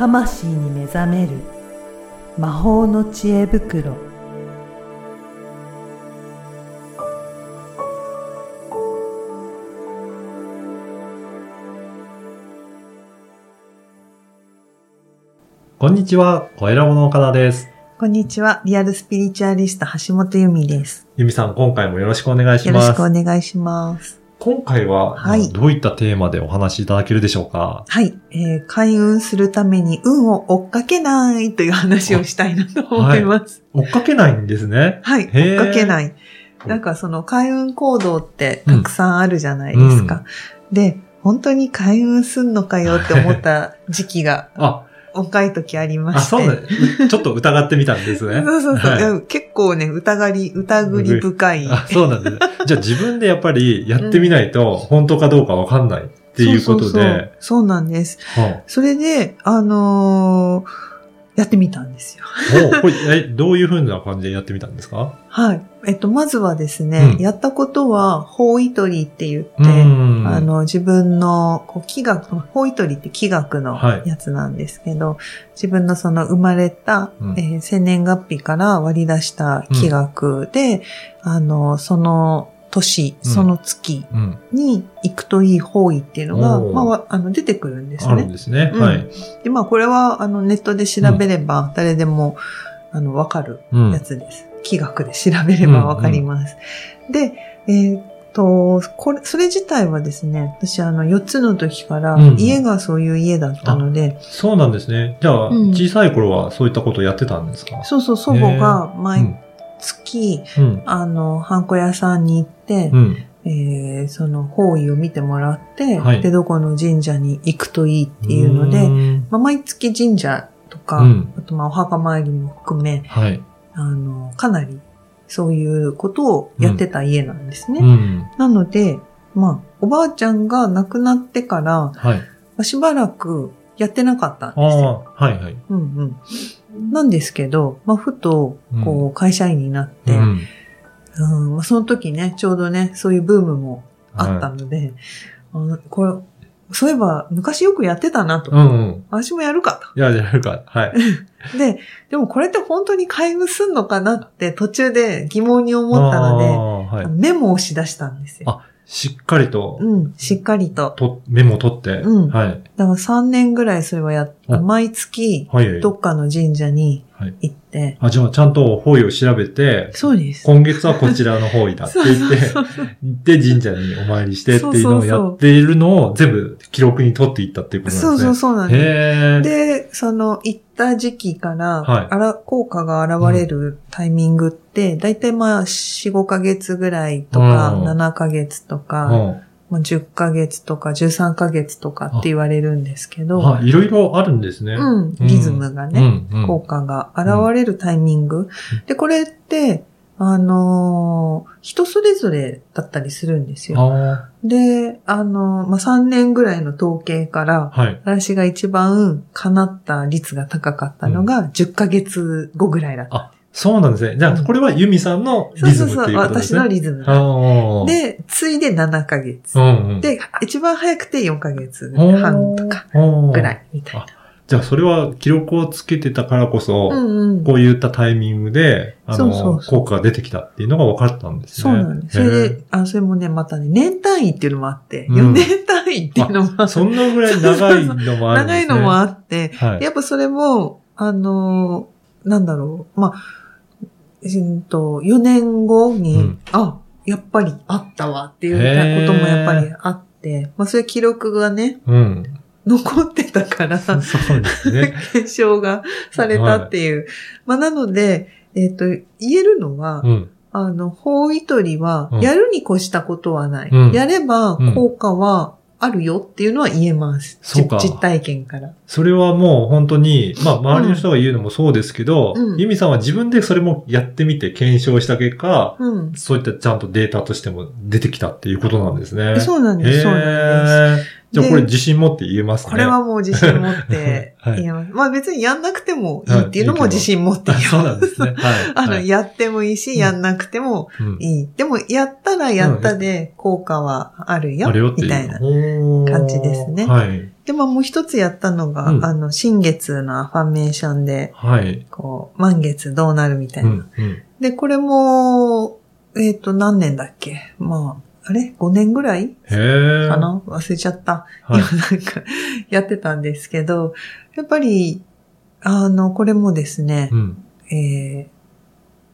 魂に目覚める魔法の知恵袋こんにちは、小ラボの岡田です。こんにちはリアルスピリチュアリスト橋本由美ですゆみさん、今回もよろしくお願いしよろします。くお願いします今回は、はいどういったテーマでお話しいただけるでしょうか？はい、えー開運するために運を追っかけないという話をしたいなと思います。追っかけないんですね。はい、追っかけない。なんかその開運行動ってたくさんあるじゃないですか。で、本当に開運すんのかよって思った時期があ、若い時ありまあ、して。そうなんです。ちょっと疑ってみたんですね。そうそうそう、はい結構ね、疑り、疑り深い。あ、そうなんですね。じゃあ自分でやっぱりやってみないと、本当かどうかわかんないっていうことそうそうそうで、そうなんです。はそれで、あのーやってみたんですよ。あおこれえどういう風な感じでやってみたんですか？はい。えっと、まずはですね、うん。やったことは、法意取りって言って、うんあの、自分の、こう、気学、法意取りって気学のはい。やつなんですけど、自分のその生まれた、うん。えー生年月日から割り出した気学で、あの、その年、うんその月うん。に行くといい方位っていうのが、おーまあわ、あの、出てくるんですあるんね。ですね。うんはい。で、まあ、これは、あの、ネットで調べれば、誰でも、あの、わかるうんやつです。気学で調べればわかります。で、えーっと、これ、それ自体はですね、私あの、4つの時からうん、家がそういう家だったので、そうなんですね。じゃあ、うん小さい頃はそういったことをやってたんですか？そうそう、祖母が毎月、うん。あの、ハンコ屋さんに行ってう、ん。えーその方位を見てもらって、はいで、どこの神社に行くといいっていうので、んまあ、毎月神社とか、うんあとまあお墓参りも含め、はい。あの、かなりそういうことをやってた家なんですね。うん。なので、まあ、おばあちゃんが亡くなってから、はい。まあしばらくやってなかったんあですよ。あ、はいはい。うんうん。なんですけど、まあ、ふと、こう、会社員になって、ううんん。まあ、その時ね、ちょうどね、そういうブームもあったので、あのこれ、そういえば、昔よくやってたなと。うんうん。私もやるかいや、やるか。はい。と。で、でもこれって本当に開運すんのかなって途中で疑問に思ったので、はい。メモをし出したんですよ。あしっかりと、うん、しっかりと。と、メモ取って、うんはい。だから3年ぐらいそれはやっあ毎月、はい。どっかの神社にはい。行って、あ、じゃあ、ちゃんと方位を調べて、そうです。今月はこちらの方位だって言って、そうそうで、神社にお参りしてっていうのをそうそうそうやっているのを全部記録に取っていったっていうことなんそうそうですね。そうなんです。で、その行った時期から、はいあら、効果が現れるタイミングって、だいたいまあ4、5ヶ月ぐらいとか、うん7ヶ月とか、うんまあ、10ヶ月とか13ヶ月とかって言われるんですけど、あ、いろいろあるんですね。うん、リズムがね、うんうん効果が現れるタイミング。で、これって、あのー人それぞれだったりするんですよ。あで、あのーまあ、3年ぐらいの統計から、あ、はい。私が一番叶った率が高かったのが10ヶ月後ぐらいだった。あ、そうなんですね。じゃあ、うんこれはユミさんのそうそうそう、リズムっていうことです私ね。のリズムで、ついで7ヶ月。うんうん。で、一番早くて4ヶ月半とかぐらいみたいな。じゃあ、それは記録をつけてたからこそ、うんうん。こういったタイミングで、あの、そうそうそう効果が出てきたっていうのが分かったんですね。そうなんです。それへで、あ、それもね、またね、年単位っていうのもあって、うん4年単位っていうのもあーそんなぐらい長いのもあるんですね。長いのもあって、はい。やっぱそれも、あのーなんだろう、まあ、うんと、4年後に、うんあ、やっぱりあったわっていうこともやっぱりあって、まあそういう記録がね、うん。残ってたから、そうですね。検証がされたっていう。まあなので、えっ、と、言えるのは、うん。あの、法医取りはう、んやるに越したことはない。うんやればうん効果はあるよっていうのは言えます。そうか実実体験から。それはもう本当に、まあ周りの人が言うのもそうですけど、うんユミさんは自分でそれもやってみて検証した結果、うん。そういったちゃんとデータとしても出てきたっていうことなんですね。そうなんです、そうなんです。じゃあこれで自信持って言えますね。これはもう自信持っては い言えます。まあ別にやんなくてもいいっていうのも自信持って言えます。あそうなんですね。はい。あの、はいやってもいいし、うんやんなくてもうんいい。でも、やったらやったで効果はあるよう。みたいな感じですねはい。で、まあもう一つやったのが、うんあの、新月のアファメーションで、はい。こう、満月どうなるみたいうな。ん。うん。で、これも、えっ、と、何年だっけ？まあ、あれ ?5 年ぐらい？かな？忘れちゃった。はい今なんか、やってたんですけど、やっぱり、あの、これもですねう、ん。えー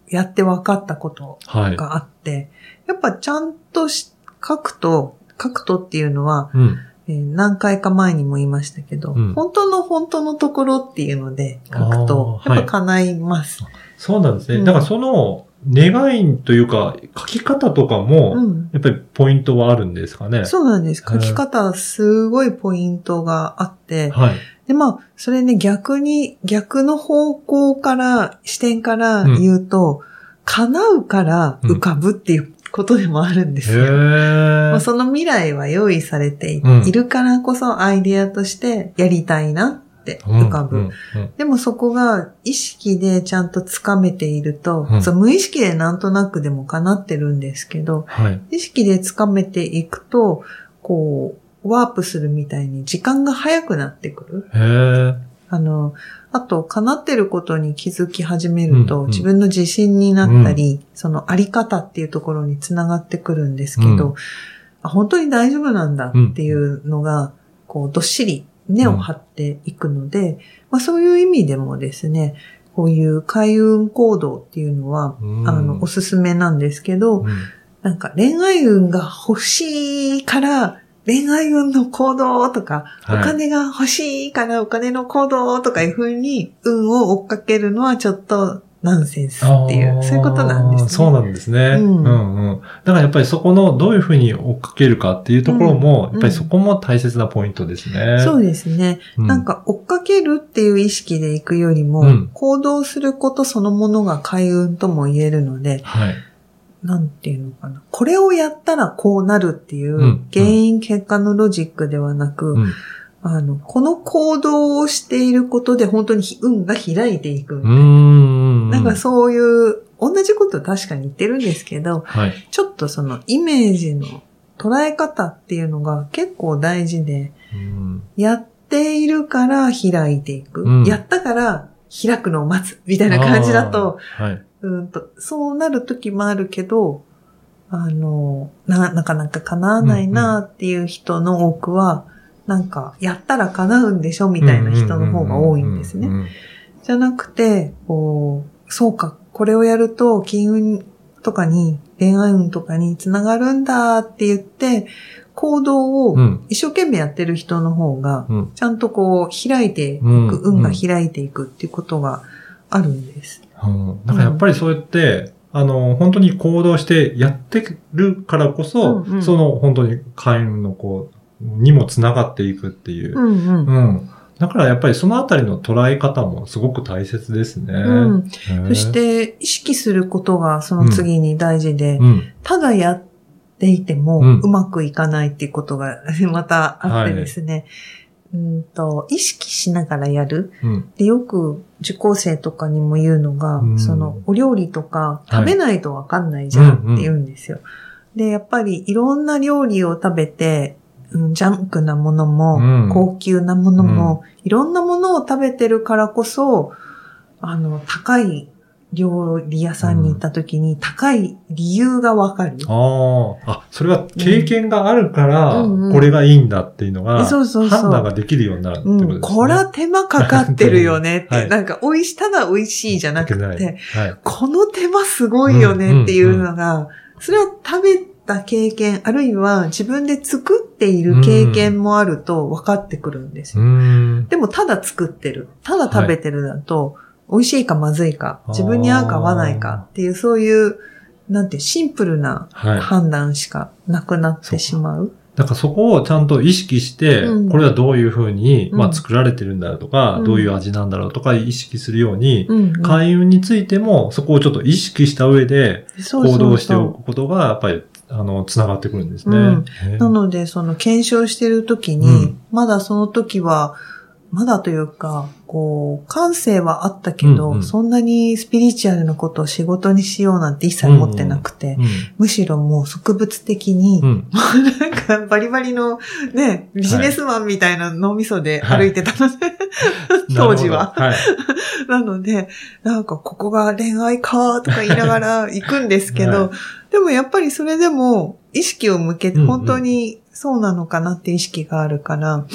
やって分かったことはい。があって、やっぱちゃんとし書くと、書くとっていうのは、うん。えー何回か前にも言いましたけど、うん本当の本当のところっていうので書くと、やっぱ叶います。そうなんですね。うんだからその、願いというか、書き方とかも、うん。やっぱりポイントはあるんですかね？そうなんです。書き方、すごいポイントがあって、はい。で、まあ、それね、逆に、逆の方向から、視点から言うと、叶うから浮かぶっていうことでもあるんですよ。へえ。まあその未来は用意されていうんるからこそアイデアとしてやりたいなって浮かぶ。うんうんでもそこが意識でちゃんとつかめていると、うん無意識でなんとなくでも叶ってるんですけど、はい。意識でつかめていくと、こう、ワープするみたいに時間が早くなってくる。あの、あと、叶ってることに気づき始めると、うんうん自分の自信になったり、そのあり方っていうところにつながってくるんですけど、うんあ本当に大丈夫なんだっていうのが、こう、どっしり根を張っていくので、まあそういう意味でもですね、こういう開運行動っていうのは、うん。あの、おすすめなんですけど、うん。なんか恋愛運が欲しいから、恋愛運の行動とか、はい。お金が欲しいからお金の行動とかいう風に運を追っかけるのはちょっとナンセンスっていう、そういうことなんですね。そうなんですね。ううんんうん。だからやっぱりそこのどういうふうに追っかけるかっていうところも、うんやっぱりそこも大切なポイントですね。そうですね。うんなんか追っかけるっていう意識で行くよりも、うん行動することそのものが開運とも言えるので、はい。なんていうのかな。これをやったらこうなるっていう、うん原因結果のロジックではなく、うん。あの、この行動をしていることで本当に運が開いていく。うーん。なんかそういう、同じこと確かに言ってるんですけど、はい。ちょっとそのイメージの捉え方っていうのが結構大事で、うんやっているから開いていく。うんやったから開くのを待つ。みたいな感じだと、はい。うんと、そうなる時もあるけど、あの、な、なかなか叶わないなっていう人の多くは、なんか、やったら叶うんでしょみたいな人の方が多いんですねう。んじゃなくて、こう、そうか、これをやると金運とかに、恋愛運とかにつながるんだって言って、行動をうん。一生懸命やってる人の方が、うん。ちゃんとこう、開いていく、うん運が開いていくっていうことがあるんです。うん。だからやっぱりそうやって、あの、本当に行動してやってるからこそ、うんうんその本当に開運のこう、にもつながっていくっていう。うんうん。うん。だからやっぱりそのあたりの捉え方もすごく大切ですね。うんそし、て、意識することがその次に大事で、うん。ただやっていてもうまくいかないっていうことがまたあってですね、うんと、意識しながらやる。うん。で、よく受講生とかにも言うのが、うんその、お料理とかはい食べないとわかんないじゃんって言うんですよ。で、やっぱりいろんな料理を食べて、うんジャンクなものも、うん。高級なものも、いろんなものを食べてるからこそ、あの、高い料理屋さんに行った時に、高い理由がわかる。ああ。あ、それは経験があるから、これがいいんだっていうのが、そうそうそう。判断ができるようになるってことですね。うん、これは手間かかってるよねって、はい。なんか美味し、ただ美味しいじゃなくて、はい。この手間すごいよねっていうのが、それを食べた経験、あるいは自分で作っている経験もあると分かってくるんですうよ。ん。でもただ作ってる、ただ食べてるだと、美味しいかまずいか、自分に合うか合わないかっていう、そういう、なんてシンプルなはい。判断しかなくなってしまう。だからそこをちゃんと意識して、うん。これはどういうふうに、うん。まあ作られてるんだろうとか、うん。どういう味なんだろうとか意識するように、うん。うん。開運についてもそこをちょっと意識した上で行動しておくことが、やっぱり、あの、つながってくるんですね。うん。なので、その検証してるときに、うん。まだその時は、まだというか、こう、感性はあったけど、うんうん。そんなにスピリチュアルなことを仕事にしようなんて一切思ってなくて、むしろもう植物的に、うん。なんかバリバリのね、ビジネスマンみたいな脳みそで歩いてたの で、当時は。なる なので、なんかここが恋愛かとか言いながら行くんですけど、はでもやっぱりそれでも意識を向けてうんうん。本当にそうなのかなっていう意識があるから、やっ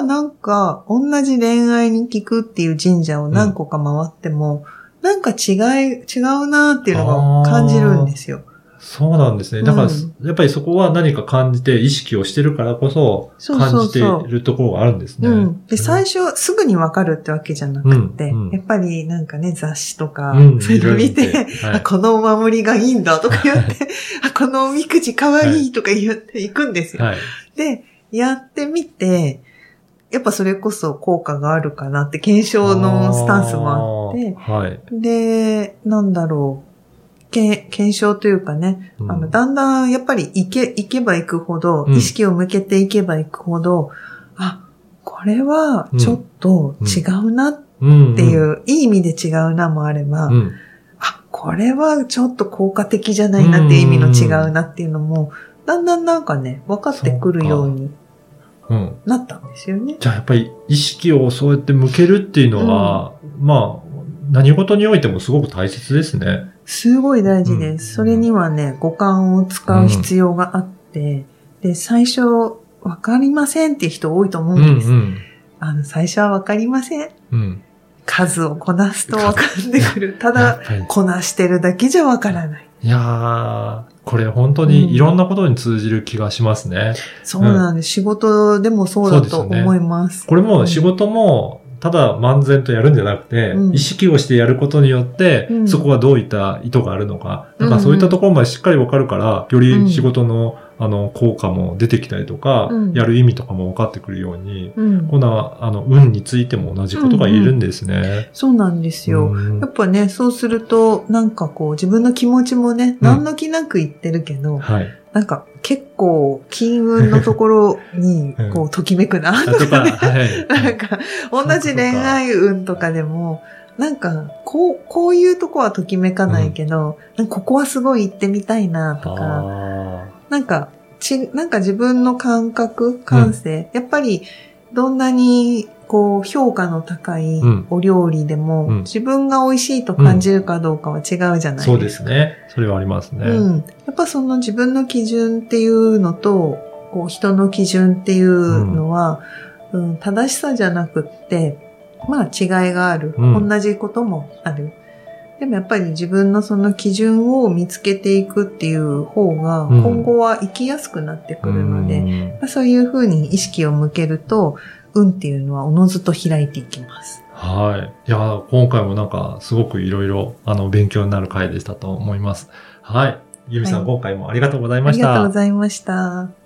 ぱなんか同じ恋愛に聞くっていう神社を何個か回っても、なんか違い、違うなっていうのが感じるんですよ。そうなんですね。だから、うんやっぱりそこは何か感じて意識をしてるからこそ、そうそう感じてるところがあるんですね。うん。で、最初すぐにわかるってわけじゃなくて、うんうんやっぱりなんかね、雑誌とか、うんそういうの見て、はいあこのお守りがいいんだとか言って、あ、このおみくじかわいいとか言っていくんですよ。はい。で、やってみて、やっぱそれこそ効果があるかなって検証のスタンスもあって、はい。で、なんだろう、け検証というかね、うんあの、だんだんやっぱり行け、行けば行くほど、うん意識を向けていけば行くほど、あ、これはちょっと違うなっうん。ていう、いい意味で違うなもあれば、うん。あ、これはちょっと効果的じゃないなっていう意味の違うなっていうのも、だんだんなんかね、分かってくるようにうん。なったんですよね。じゃあやっぱり意識をそうやって向けるっていうのは、まあ、何事においてもすごく大切ですね。すごい大事でうんす。それにはね、五感を使う必要があって、で、最初、わかりませんっていう人多いと思うんです。うん。あの、最初はわかりません。うん。数をこなすとわかってくる。たやだこなしてるだけじゃわからない。いやー、これ本当にいろんなことに通じる気がしますね。そうなんです。仕事でもそうだと思います。これも仕事も、ただ漫然とやるんじゃなくて、うん意識をしてやることによって、うんそこはどういった意図があるのか、うんなんかそういったところまでしっかりわかるから、より仕事の、あの、効果も出てきたりとか、うんやる意味とかも分かってくるように、うん。こんな、あの、運についても同じことが言えるんですね。そうなんですよ。うんやっぱね、そうすると、なんかこう、自分の気持ちもね、何の気なく言ってるけど、はい。なんか結構、金運のところにうん、こう、ときめくな、あとか、はい。なんか、同じ恋愛運とかでも、なんか、こう、こういうとこはときめかないけど、ここはすごい行ってみたいなとか、あなんか、ち、なんか自分の感覚、感性、やっぱり、どんなに、こう、評価の高いうんお料理でも、うん自分が美味しいと感じるかどうかは違うじゃないですか。ーそうですね。それはありますね。うん。やっぱその自分の基準っていうのと、こう人の基準っていうのは、うん正しさじゃなくって、まあ違いがある。うん同じこともある。でもやっぱり自分のその基準を見つけていくっていう方が、うん今後は生きやすくなってくるので、うんまあそういうふうに意識を向けると、運っていうのはおのずと開いていきます。はい。いや、今回もなんか、すごくいろいろ、あの、勉強になる回でしたと思います。はい。ゆみさん、はい今回もありがとうございました。ありがとうございました。